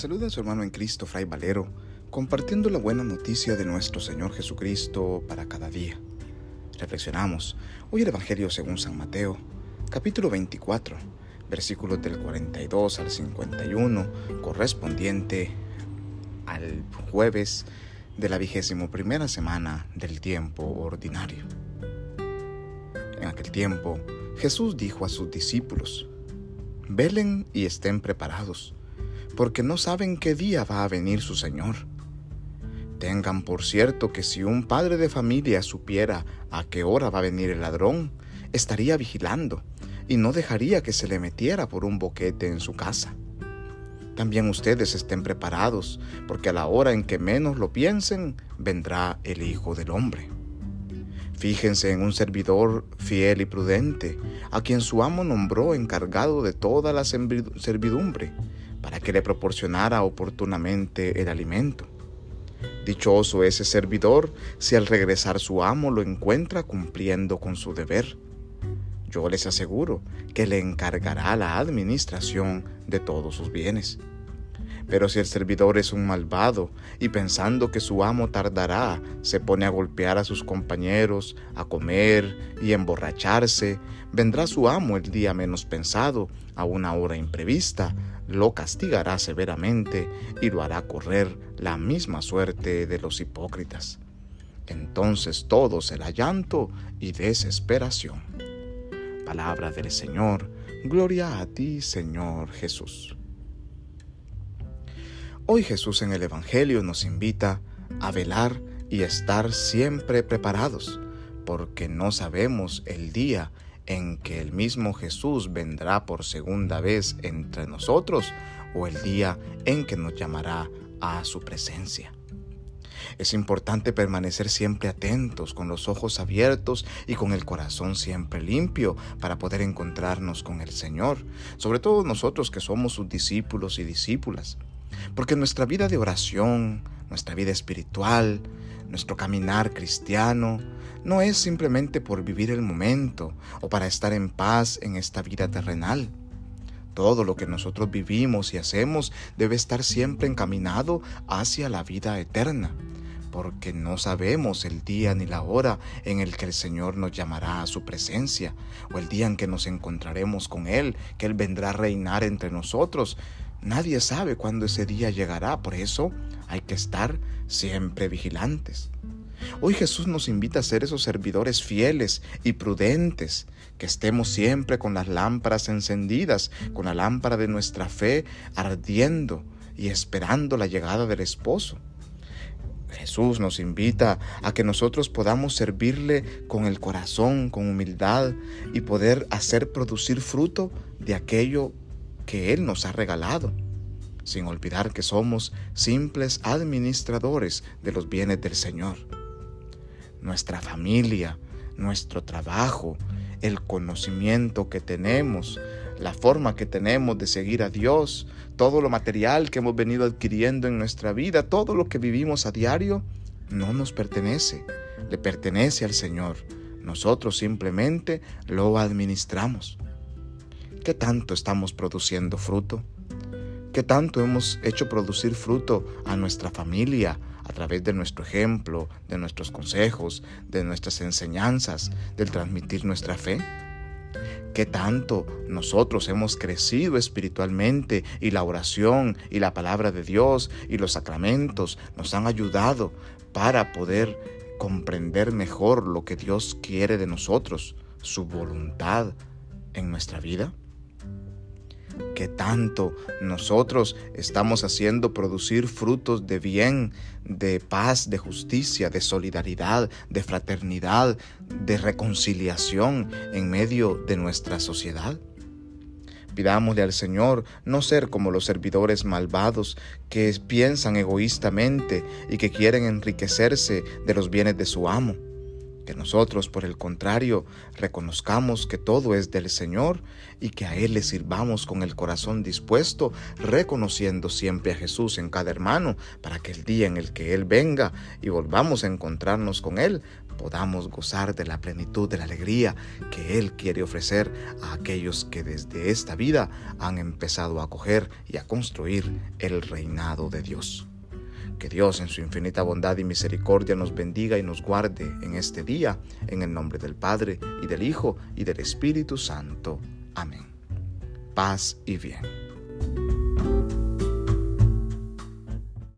saluda su hermano en Cristo, Fray Valero, compartiendo la buena noticia de nuestro Señor Jesucristo para cada día. Reflexionamos hoy el Evangelio según San Mateo, capítulo 24, versículos del 42 al 51, correspondiente al jueves de la vigésimo primera semana del tiempo ordinario. En aquel tiempo, Jesús dijo a sus discípulos, Velen y estén preparados porque no saben qué día va a venir su Señor. Tengan por cierto que si un padre de familia supiera a qué hora va a venir el ladrón, estaría vigilando y no dejaría que se le metiera por un boquete en su casa. También ustedes estén preparados, porque a la hora en que menos lo piensen, vendrá el Hijo del Hombre. Fíjense en un servidor fiel y prudente, a quien su amo nombró encargado de toda la servidumbre para que le proporcionara oportunamente el alimento. Dichoso ese servidor si al regresar su amo lo encuentra cumpliendo con su deber. Yo les aseguro que le encargará la administración de todos sus bienes. Pero si el servidor es un malvado y pensando que su amo tardará, se pone a golpear a sus compañeros, a comer y emborracharse, vendrá su amo el día menos pensado, a una hora imprevista, lo castigará severamente y lo hará correr la misma suerte de los hipócritas. Entonces todo será llanto y desesperación. Palabra del Señor, gloria a ti Señor Jesús. Hoy Jesús en el Evangelio nos invita a velar y estar siempre preparados, porque no sabemos el día en que el mismo Jesús vendrá por segunda vez entre nosotros o el día en que nos llamará a su presencia. Es importante permanecer siempre atentos, con los ojos abiertos y con el corazón siempre limpio para poder encontrarnos con el Señor, sobre todo nosotros que somos sus discípulos y discípulas. Porque nuestra vida de oración, nuestra vida espiritual, nuestro caminar cristiano, no es simplemente por vivir el momento o para estar en paz en esta vida terrenal. Todo lo que nosotros vivimos y hacemos debe estar siempre encaminado hacia la vida eterna, porque no sabemos el día ni la hora en el que el Señor nos llamará a su presencia, o el día en que nos encontraremos con Él, que Él vendrá a reinar entre nosotros. Nadie sabe cuándo ese día llegará, por eso hay que estar siempre vigilantes. Hoy Jesús nos invita a ser esos servidores fieles y prudentes, que estemos siempre con las lámparas encendidas, con la lámpara de nuestra fe ardiendo y esperando la llegada del esposo. Jesús nos invita a que nosotros podamos servirle con el corazón, con humildad y poder hacer producir fruto de aquello que Él nos ha regalado, sin olvidar que somos simples administradores de los bienes del Señor nuestra familia, nuestro trabajo, el conocimiento que tenemos, la forma que tenemos de seguir a Dios, todo lo material que hemos venido adquiriendo en nuestra vida, todo lo que vivimos a diario, no nos pertenece, le pertenece al Señor. Nosotros simplemente lo administramos. ¿Qué tanto estamos produciendo fruto? ¿Qué tanto hemos hecho producir fruto a nuestra familia, a través de nuestro ejemplo, de nuestros consejos, de nuestras enseñanzas, del transmitir nuestra fe? ¿Qué tanto nosotros hemos crecido espiritualmente y la oración y la palabra de Dios y los sacramentos nos han ayudado para poder comprender mejor lo que Dios quiere de nosotros, su voluntad en nuestra vida? Que tanto nosotros estamos haciendo producir frutos de bien, de paz, de justicia, de solidaridad, de fraternidad, de reconciliación en medio de nuestra sociedad. Pidámosle al Señor no ser como los servidores malvados que piensan egoístamente y que quieren enriquecerse de los bienes de su amo que nosotros, por el contrario, reconozcamos que todo es del Señor y que a Él le sirvamos con el corazón dispuesto, reconociendo siempre a Jesús en cada hermano, para que el día en el que Él venga y volvamos a encontrarnos con Él, podamos gozar de la plenitud de la alegría que Él quiere ofrecer a aquellos que desde esta vida han empezado a acoger y a construir el reinado de Dios. Que Dios en su infinita bondad y misericordia nos bendiga y nos guarde en este día, en el nombre del Padre y del Hijo y del Espíritu Santo. Amén. Paz y bien.